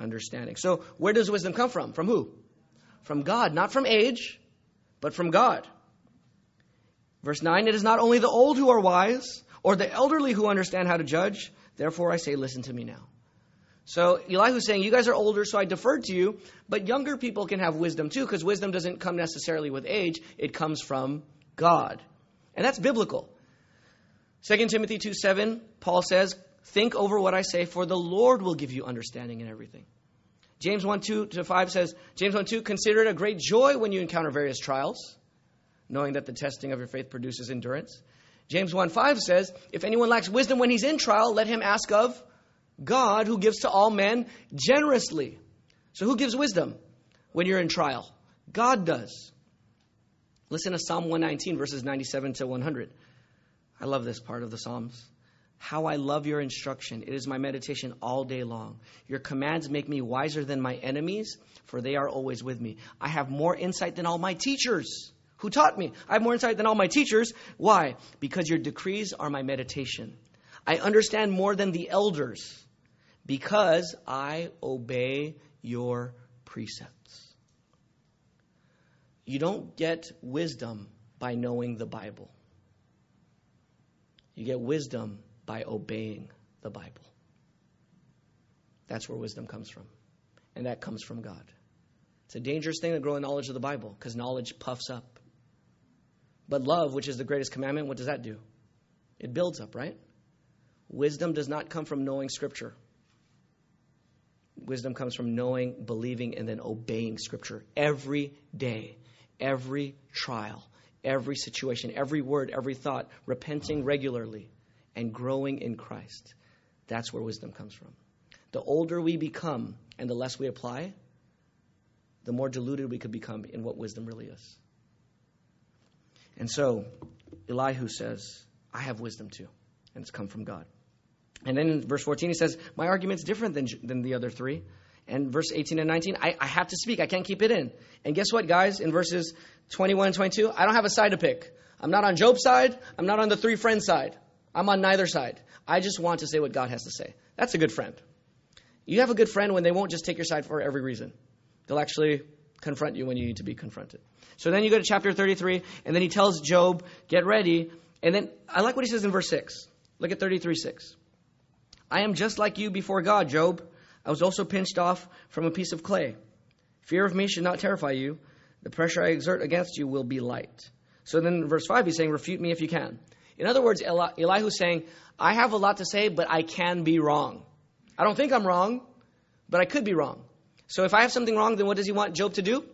Understanding. So, where does wisdom come from? From who? From God, not from age, but from God. Verse 9 It is not only the old who are wise, or the elderly who understand how to judge. Therefore, I say, listen to me now. So Elihu's saying, You guys are older, so I deferred to you, but younger people can have wisdom too, because wisdom doesn't come necessarily with age, it comes from God. And that's biblical. 2 Timothy 2 7, Paul says, Think over what I say, for the Lord will give you understanding in everything. James 1 2 to 5 says, James 1 2, consider it a great joy when you encounter various trials, knowing that the testing of your faith produces endurance. James 1 5 says, If anyone lacks wisdom when he's in trial, let him ask of God, who gives to all men generously. So, who gives wisdom when you're in trial? God does. Listen to Psalm 119, verses 97 to 100. I love this part of the Psalms. How I love your instruction. It is my meditation all day long. Your commands make me wiser than my enemies, for they are always with me. I have more insight than all my teachers who taught me. I have more insight than all my teachers. Why? Because your decrees are my meditation. I understand more than the elders because I obey your precepts. You don't get wisdom by knowing the Bible. You get wisdom by obeying the Bible. That's where wisdom comes from. And that comes from God. It's a dangerous thing to grow in knowledge of the Bible because knowledge puffs up. But love, which is the greatest commandment, what does that do? It builds up, right? Wisdom does not come from knowing Scripture. Wisdom comes from knowing, believing, and then obeying Scripture every day, every trial, every situation, every word, every thought, repenting regularly and growing in Christ. That's where wisdom comes from. The older we become and the less we apply, the more diluted we could become in what wisdom really is. And so, Elihu says, I have wisdom too, and it's come from God. And then in verse 14, he says, My argument's different than, than the other three. And verse 18 and 19, I, I have to speak. I can't keep it in. And guess what, guys? In verses 21 and 22, I don't have a side to pick. I'm not on Job's side. I'm not on the three friends side. I'm on neither side. I just want to say what God has to say. That's a good friend. You have a good friend when they won't just take your side for every reason. They'll actually confront you when you need to be confronted. So then you go to chapter 33, and then he tells Job, get ready. And then I like what he says in verse 6. Look at 33 6. I am just like you before God, Job. I was also pinched off from a piece of clay. Fear of me should not terrify you. The pressure I exert against you will be light. So then verse 5, he's saying, Refute me if you can. In other words, Eli- Elihu's saying, I have a lot to say, but I can be wrong. I don't think I'm wrong, but I could be wrong. So if I have something wrong, then what does he want Job to do?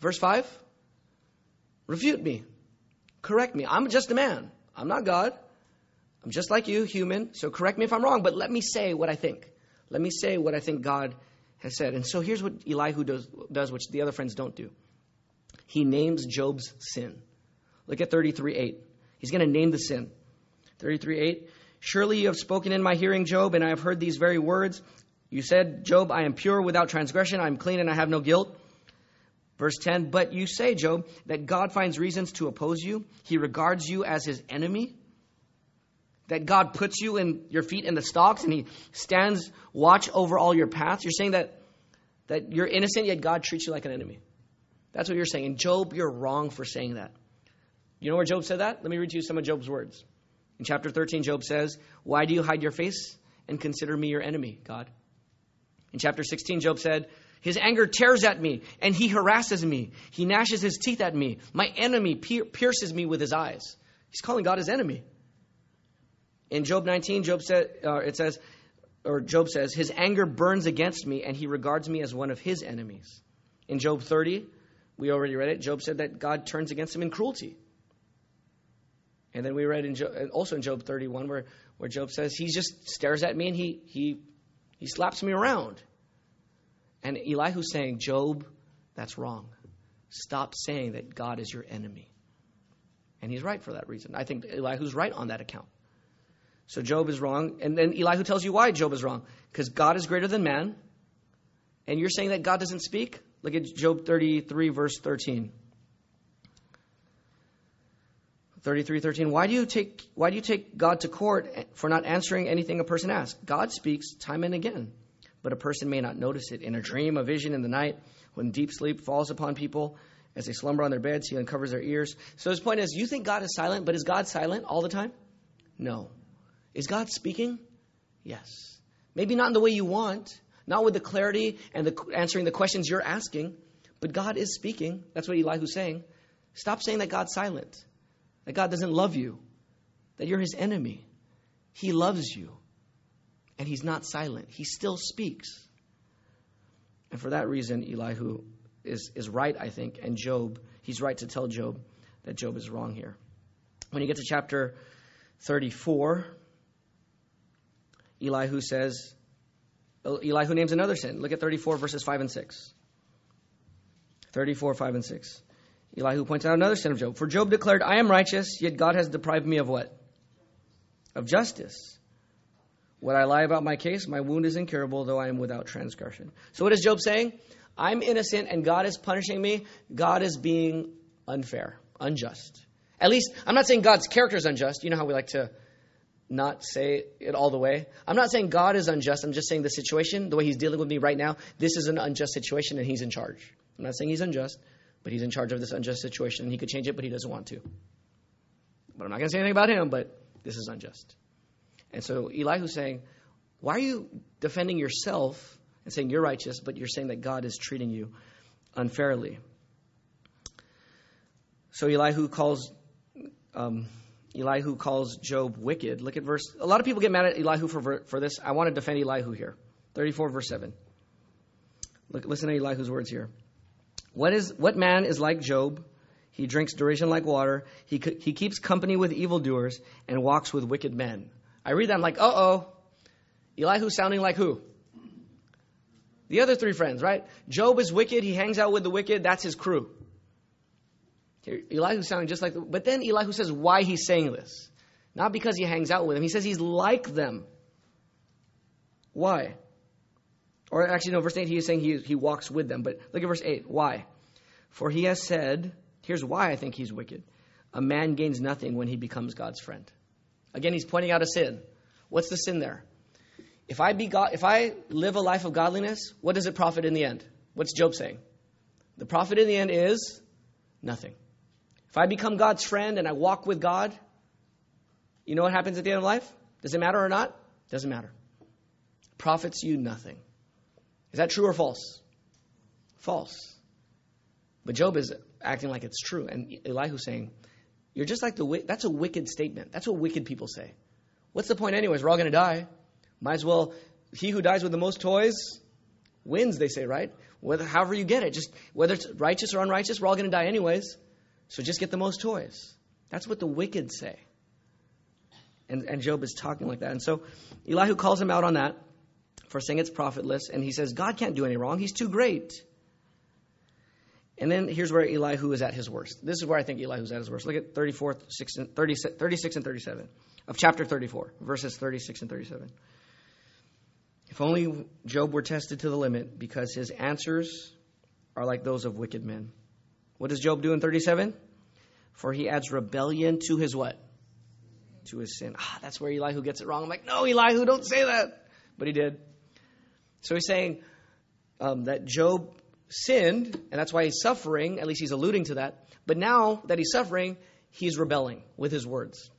Verse 5 Refute me. Correct me. I'm just a man. I'm not God. I'm just like you, human. So correct me if I'm wrong, but let me say what I think. Let me say what I think God has said. And so here's what Elihu does, does which the other friends don't do. He names Job's sin. Look at 33 8. He's going to name the sin. 33 8. Surely you have spoken in my hearing, Job, and I have heard these very words. You said, Job, I am pure without transgression, I am clean and I have no guilt. Verse 10 But you say, Job, that God finds reasons to oppose you. He regards you as his enemy. That God puts you in your feet in the stocks and he stands watch over all your paths. You're saying that, that you're innocent, yet God treats you like an enemy. That's what you're saying. And Job, you're wrong for saying that. You know where Job said that? Let me read to you some of Job's words. In chapter 13, Job says, Why do you hide your face and consider me your enemy, God? In chapter 16, Job said, His anger tears at me, and he harasses me. He gnashes his teeth at me. My enemy pierces me with his eyes. He's calling God his enemy. In Job 19, Job said, uh, it says, or Job says, His anger burns against me, and he regards me as one of his enemies. In Job 30, we already read it. Job said that God turns against him in cruelty. And then we read in Job, also in Job 31 where, where Job says, He just stares at me and he, he he slaps me around. And Elihu's saying, Job, that's wrong. Stop saying that God is your enemy. And he's right for that reason. I think Elihu's right on that account. So Job is wrong. And then Elihu tells you why Job is wrong. Because God is greater than man. And you're saying that God doesn't speak? Look at Job 33, verse 13. 33:13 Why do you take why do you take God to court for not answering anything a person asks? God speaks time and again, but a person may not notice it. In a dream, a vision in the night, when deep sleep falls upon people as they slumber on their beds, he uncovers their ears. So his point is, you think God is silent, but is God silent all the time? No. Is God speaking? Yes. Maybe not in the way you want, not with the clarity and the answering the questions you're asking, but God is speaking. That's what Elihu's saying. Stop saying that God's silent that God doesn't love you, that you're his enemy. He loves you, and he's not silent. He still speaks. And for that reason, Elihu is, is right, I think, and Job, he's right to tell Job that Job is wrong here. When you get to chapter 34, Elihu says, Elihu names another sin. Look at 34, verses 5 and 6. 34, 5 and 6. Elihu points out another sin of Job. For Job declared, I am righteous, yet God has deprived me of what? Of justice. When I lie about my case, my wound is incurable, though I am without transgression. So what is Job saying? I'm innocent and God is punishing me. God is being unfair, unjust. At least, I'm not saying God's character is unjust. You know how we like to not say it all the way. I'm not saying God is unjust. I'm just saying the situation, the way He's dealing with me right now, this is an unjust situation and He's in charge. I'm not saying He's unjust. But he's in charge of this unjust situation, and he could change it, but he doesn't want to. But I'm not going to say anything about him, but this is unjust. And so Elihu's saying, Why are you defending yourself and saying you're righteous, but you're saying that God is treating you unfairly? So Elihu calls um, Elihu calls Job wicked. Look at verse. A lot of people get mad at Elihu for for this. I want to defend Elihu here. 34 verse 7. Look, listen to Elihu's words here. What, is, what man is like Job? He drinks derision like water. He, he keeps company with evildoers and walks with wicked men. I read that, I'm like, uh oh. Elihu sounding like who? The other three friends, right? Job is wicked. He hangs out with the wicked. That's his crew. Elihu sounding just like, the, but then Elihu says why he's saying this. Not because he hangs out with them. He says he's like them. Why? Or actually, no, verse 8, he is saying he, he walks with them. But look at verse 8. Why? For he has said, here's why I think he's wicked. A man gains nothing when he becomes God's friend. Again, he's pointing out a sin. What's the sin there? If I, be God, if I live a life of godliness, what does it profit in the end? What's Job saying? The profit in the end is nothing. If I become God's friend and I walk with God, you know what happens at the end of life? Does it matter or not? Doesn't matter. Profits you nothing. Is that true or false? False. But Job is acting like it's true. And Elihu's saying, You're just like the that's a wicked statement. That's what wicked people say. What's the point, anyways? We're all going to die. Might as well, he who dies with the most toys wins, they say, right? Whether, however you get it, just whether it's righteous or unrighteous, we're all going to die anyways. So just get the most toys. That's what the wicked say. And, and Job is talking like that. And so Elihu calls him out on that for saying it's profitless, and he says God can't do any wrong. He's too great. And then here's where Elihu is at his worst. This is where I think Elihu is at his worst. Look at 34, 30, 36 and 37 of chapter 34, verses 36 and 37. If only Job were tested to the limit, because his answers are like those of wicked men. What does Job do in 37? For he adds rebellion to his what? To his sin. Ah, that's where Elihu gets it wrong. I'm like, no, Elihu, don't say that. But he did. So he's saying um, that Job sinned, and that's why he's suffering. At least he's alluding to that. But now that he's suffering, he's rebelling with his words.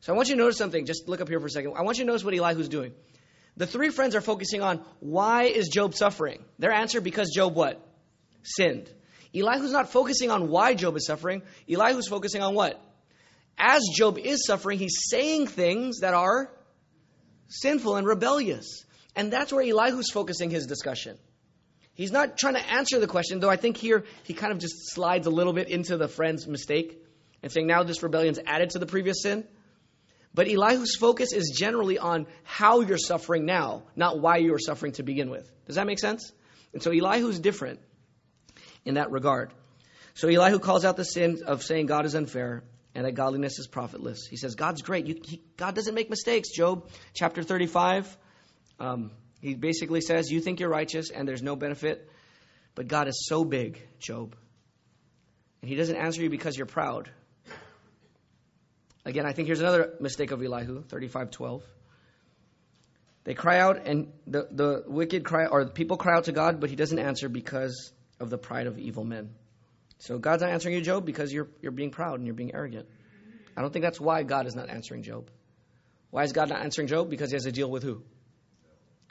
So I want you to notice something. Just look up here for a second. I want you to notice what Elihu's doing. The three friends are focusing on why is Job suffering? Their answer because Job what? Sinned. Elihu's not focusing on why Job is suffering. Elihu's focusing on what? As Job is suffering, he's saying things that are sinful and rebellious. And that's where Elihu's focusing his discussion. He's not trying to answer the question, though I think here he kind of just slides a little bit into the friend's mistake and saying now this rebellion's added to the previous sin. But Elihu's focus is generally on how you're suffering now, not why you were suffering to begin with. Does that make sense? And so Elihu's different in that regard. So Elihu calls out the sin of saying God is unfair and that godliness is profitless. He says, God's great. You, he, God doesn't make mistakes. Job chapter 35, um, he basically says, You think you're righteous and there's no benefit, but God is so big, Job. And he doesn't answer you because you're proud. Again, I think here's another mistake of Elihu, 35:12. They cry out, and the, the wicked cry, or the people cry out to God, but he doesn't answer because of the pride of evil men. So God's not answering you, Job, because you're, you're being proud and you're being arrogant. I don't think that's why God is not answering Job. Why is God not answering Job? Because he has to deal with who?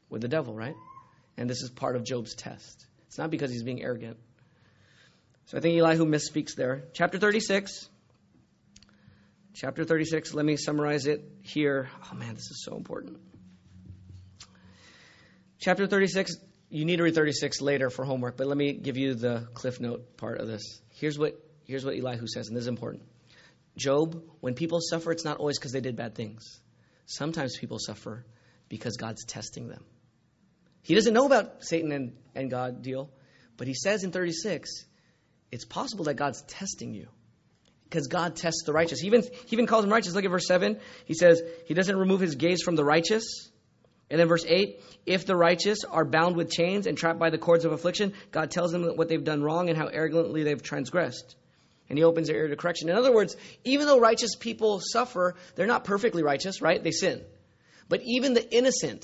With the devil, right? And this is part of Job's test. It's not because he's being arrogant. So I think Elihu misspeaks there. Chapter 36. Chapter 36, let me summarize it here. Oh man, this is so important. Chapter 36, you need to read 36 later for homework, but let me give you the cliff note part of this. Here's what, here's what Elihu says, and this is important. Job, when people suffer, it's not always because they did bad things. Sometimes people suffer because God's testing them. He doesn't know about Satan and, and God deal, but he says in 36, it's possible that God's testing you because God tests the righteous. He even, he even calls them righteous. Look at verse 7. He says, He doesn't remove his gaze from the righteous. And then verse 8 if the righteous are bound with chains and trapped by the cords of affliction, God tells them what they've done wrong and how arrogantly they've transgressed. And he opens their ear to correction. In other words, even though righteous people suffer, they're not perfectly righteous, right? They sin. But even the innocent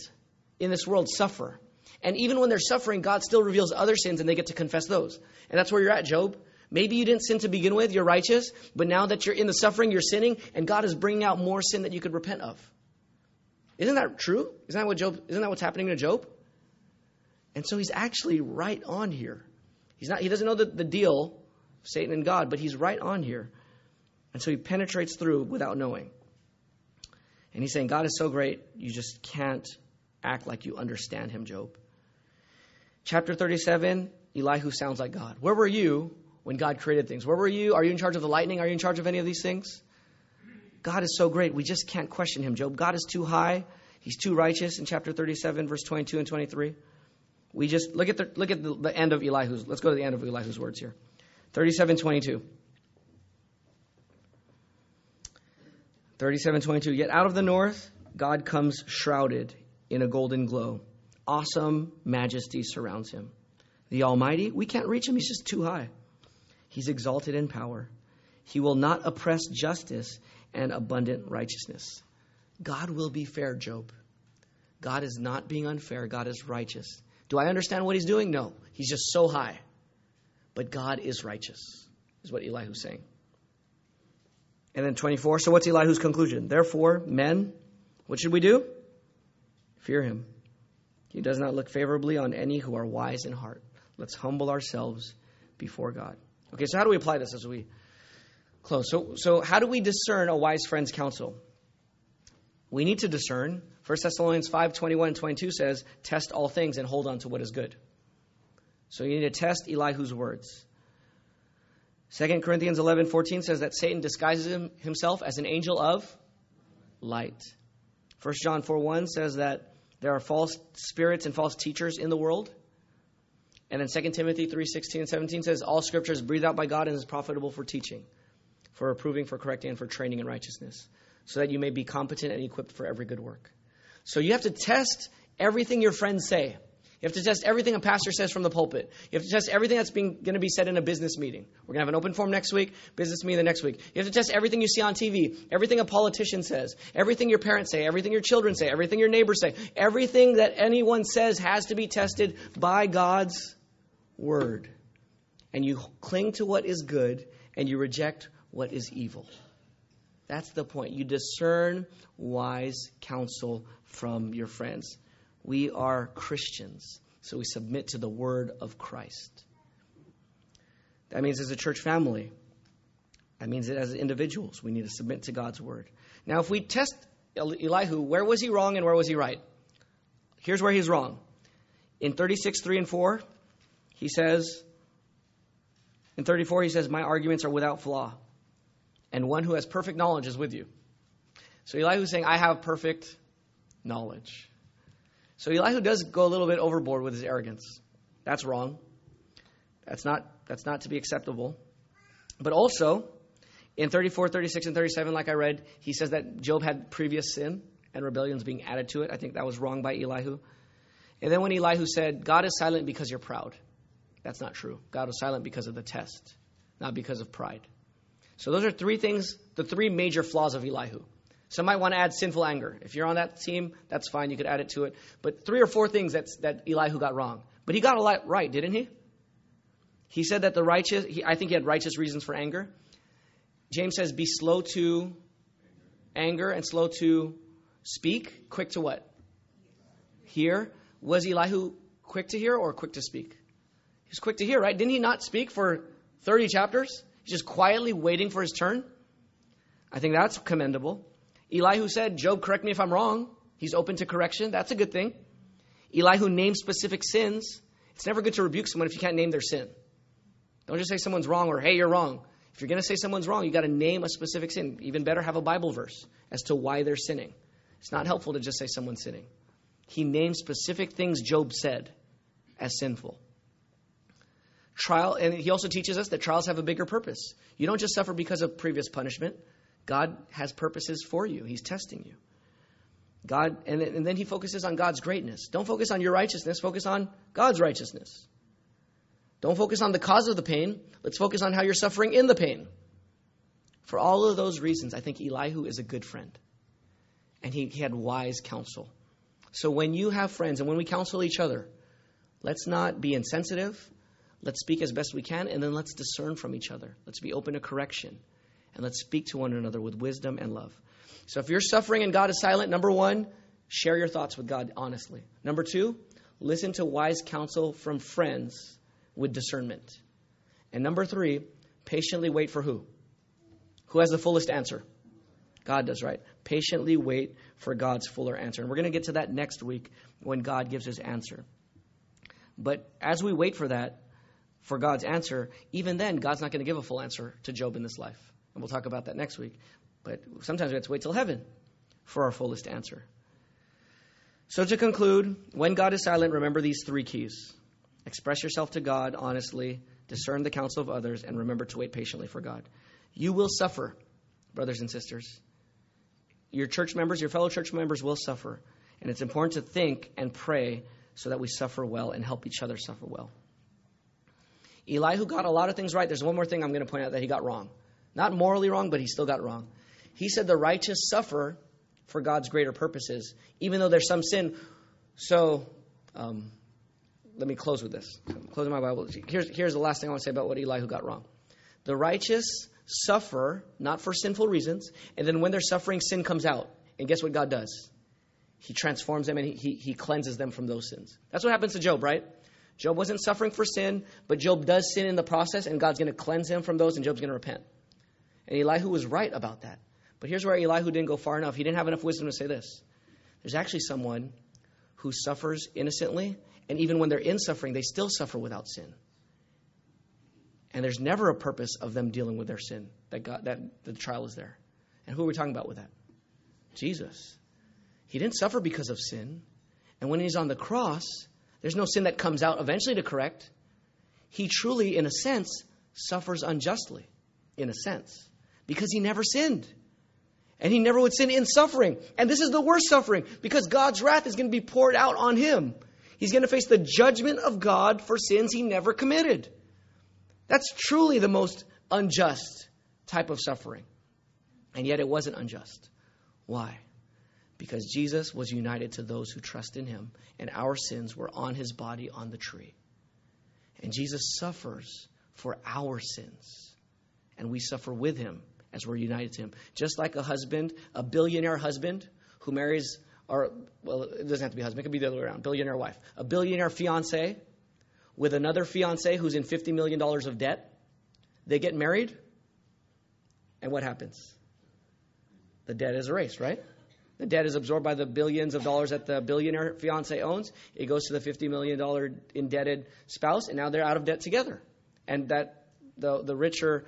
in this world suffer. And even when they're suffering, God still reveals other sins and they get to confess those. And that's where you're at, Job. Maybe you didn't sin to begin with, you're righteous, but now that you're in the suffering, you're sinning, and God is bringing out more sin that you could repent of. Isn't that true? Isn't that what Job? Isn't that what's happening to Job? And so he's actually right on here. He's not. He doesn't know the, the deal, Satan and God, but he's right on here. And so he penetrates through without knowing. And he's saying, God is so great, you just can't act like you understand him, Job. Chapter 37, Elihu sounds like God. Where were you when God created things? Where were you? Are you in charge of the lightning? Are you in charge of any of these things? God is so great. We just can't question him, Job. God is too high. He's too righteous in chapter 37, verse 22 and 23. We just look at the look at the, the end of Elihu's. Let's go to the end of Elihu's words here. 37, 22. 37, 22. Yet out of the north, God comes shrouded in a golden glow. Awesome majesty surrounds him. The Almighty, we can't reach him. He's just too high. He's exalted in power. He will not oppress justice and abundant righteousness. God will be fair, Job. God is not being unfair. God is righteous. Do I understand what he's doing? No. He's just so high. But God is righteous, is what Elihu's saying. And then 24. So what's Elihu's conclusion? Therefore, men, what should we do? Fear him. He does not look favorably on any who are wise in heart. Let's humble ourselves before God. Okay, so how do we apply this as we close. So, so how do we discern a wise friend's counsel? We need to discern. 1 Thessalonians 5 21 and 22 says, Test all things and hold on to what is good. So you need to test Elihu's words. 2 Corinthians 11 14 says that Satan disguises himself as an angel of light. 1 John 4 1 says that there are false spirits and false teachers in the world. And then 2 Timothy 3 16 and 17 says, All scripture is breathed out by God and is profitable for teaching for approving, for correcting, and for training in righteousness, so that you may be competent and equipped for every good work. So you have to test everything your friends say. You have to test everything a pastor says from the pulpit. You have to test everything that's going to be said in a business meeting. We're going to have an open forum next week, business meeting the next week. You have to test everything you see on TV, everything a politician says, everything your parents say, everything your children say, everything your neighbors say. Everything that anyone says has to be tested by God's word. And you cling to what is good and you reject what is evil. That's the point. You discern wise counsel from your friends. We are Christians, so we submit to the word of Christ. That means as a church family, that means that as individuals, we need to submit to God's word. Now, if we test Elihu, where was he wrong and where was he right? Here's where he's wrong. In 36, 3 and 4, he says, in 34, he says, My arguments are without flaw, and one who has perfect knowledge is with you. So Elihu is saying, I have perfect knowledge. So Elihu does go a little bit overboard with his arrogance. That's wrong. That's not, that's not to be acceptable. But also, in 34, 36, and 37, like I read, he says that Job had previous sin and rebellions being added to it. I think that was wrong by Elihu. And then when Elihu said, God is silent because you're proud, that's not true. God was silent because of the test, not because of pride. So those are three things, the three major flaws of Elihu. Some might want to add sinful anger. If you're on that team, that's fine. You could add it to it. But three or four things that's, that Elihu got wrong. But he got a lot right, didn't he? He said that the righteous, he, I think he had righteous reasons for anger. James says, be slow to anger and slow to speak. Quick to what? Hear. Was Elihu quick to hear or quick to speak? He was quick to hear, right? Didn't he not speak for 30 chapters? He's just quietly waiting for his turn. I think that's commendable. Elihu said, Job, correct me if I'm wrong. He's open to correction. That's a good thing. Elihu named specific sins. It's never good to rebuke someone if you can't name their sin. Don't just say someone's wrong or, hey, you're wrong. If you're going to say someone's wrong, you got to name a specific sin. Even better, have a Bible verse as to why they're sinning. It's not helpful to just say someone's sinning. He named specific things Job said as sinful. Trial, and he also teaches us that trials have a bigger purpose. You don't just suffer because of previous punishment. God has purposes for you. He's testing you. God, and, and then he focuses on God's greatness. Don't focus on your righteousness, focus on God's righteousness. Don't focus on the cause of the pain. Let's focus on how you're suffering in the pain. For all of those reasons, I think Elihu is a good friend. And he, he had wise counsel. So when you have friends and when we counsel each other, let's not be insensitive. Let's speak as best we can, and then let's discern from each other. Let's be open to correction and let's speak to one another with wisdom and love. So if you're suffering and God is silent, number one, share your thoughts with God honestly. Number two, listen to wise counsel from friends with discernment. And number three, patiently wait for who? Who has the fullest answer? God does, right? Patiently wait for God's fuller answer. And we're going to get to that next week when God gives his answer. But as we wait for that, for God's answer, even then, God's not going to give a full answer to Job in this life. And we'll talk about that next week. But sometimes we have to wait till heaven for our fullest answer. So, to conclude, when God is silent, remember these three keys express yourself to God honestly, discern the counsel of others, and remember to wait patiently for God. You will suffer, brothers and sisters. Your church members, your fellow church members will suffer. And it's important to think and pray so that we suffer well and help each other suffer well. Elihu got a lot of things right. There's one more thing I'm going to point out that he got wrong. Not morally wrong, but he still got wrong. He said the righteous suffer for God's greater purposes, even though there's some sin. So, um, let me close with this. I'm closing my Bible. Here's, here's the last thing I want to say about what Elihu got wrong. The righteous suffer not for sinful reasons, and then when they're suffering, sin comes out. And guess what God does? He transforms them and he, he, he cleanses them from those sins. That's what happens to Job, right? Job wasn't suffering for sin, but Job does sin in the process, and God's going to cleanse him from those, and Job's going to repent. And Elihu was right about that. But here's where Elihu didn't go far enough. He didn't have enough wisdom to say this. There's actually someone who suffers innocently, and even when they're in suffering, they still suffer without sin. And there's never a purpose of them dealing with their sin that God, that the trial is there. And who are we talking about with that? Jesus. He didn't suffer because of sin. And when he's on the cross, there's no sin that comes out eventually to correct. He truly, in a sense, suffers unjustly, in a sense because he never sinned. And he never would sin in suffering. And this is the worst suffering because God's wrath is going to be poured out on him. He's going to face the judgment of God for sins he never committed. That's truly the most unjust type of suffering. And yet it wasn't unjust. Why? Because Jesus was united to those who trust in him, and our sins were on his body on the tree. And Jesus suffers for our sins, and we suffer with him as we're united to him. Just like a husband, a billionaire husband who marries, or, well, it doesn't have to be a husband, it could be the other way around, billionaire wife. A billionaire fiance with another fiance who's in $50 million of debt. They get married, and what happens? The debt is erased, right? The debt is absorbed by the billions of dollars that the billionaire fiance owns. It goes to the $50 million indebted spouse, and now they're out of debt together. And that the, the richer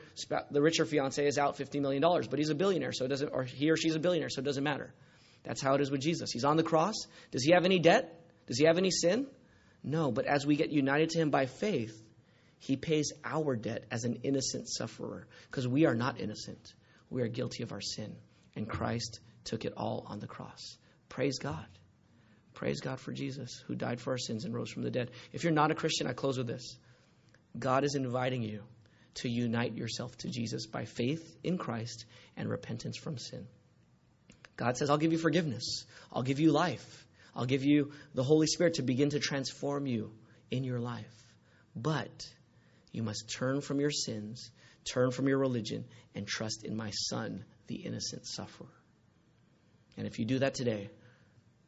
the richer fiance is out $50 million, but he's a billionaire, so it doesn't, or he or she's a billionaire, so it doesn't matter. That's how it is with Jesus. He's on the cross. Does he have any debt? Does he have any sin? No, but as we get united to him by faith, he pays our debt as an innocent sufferer because we are not innocent. We are guilty of our sin, and Christ took it all on the cross. Praise God. Praise God for Jesus, who died for our sins and rose from the dead. If you're not a Christian, I close with this God is inviting you to unite yourself to Jesus by faith in Christ and repentance from sin. God says, I'll give you forgiveness, I'll give you life, I'll give you the Holy Spirit to begin to transform you in your life. But you must turn from your sins, turn from your religion, and trust in my Son, the innocent sufferer. And if you do that today,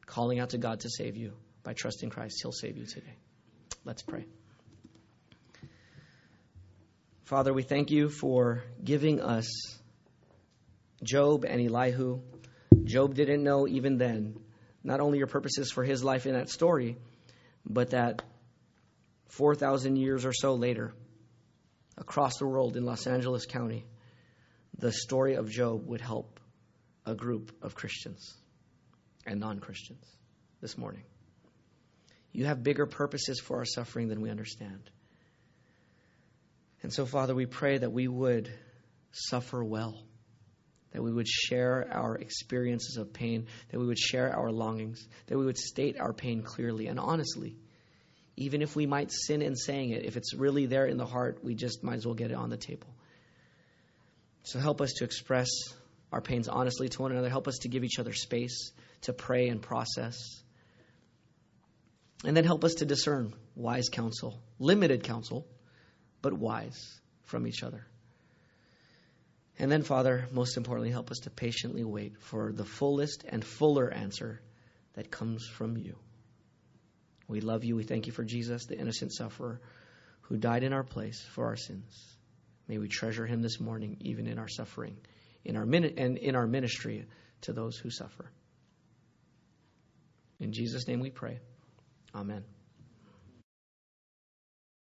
calling out to God to save you by trusting Christ, He'll save you today. Let's pray. Father, we thank you for giving us Job and Elihu. Job didn't know even then not only your purposes for his life in that story, but that 4,000 years or so later, across the world in Los Angeles County, the story of Job would help a group of Christians and non Christians this morning. You have bigger purposes for our suffering than we understand. And so, Father, we pray that we would suffer well, that we would share our experiences of pain, that we would share our longings, that we would state our pain clearly and honestly. Even if we might sin in saying it, if it's really there in the heart, we just might as well get it on the table. So help us to express our pains honestly to one another. Help us to give each other space to pray and process. And then help us to discern wise counsel, limited counsel, but wise from each other. And then, Father, most importantly, help us to patiently wait for the fullest and fuller answer that comes from you. We love you. We thank you for Jesus, the innocent sufferer who died in our place for our sins. May we treasure him this morning, even in our suffering, in our and in our ministry to those who suffer. In Jesus' name we pray. Amen.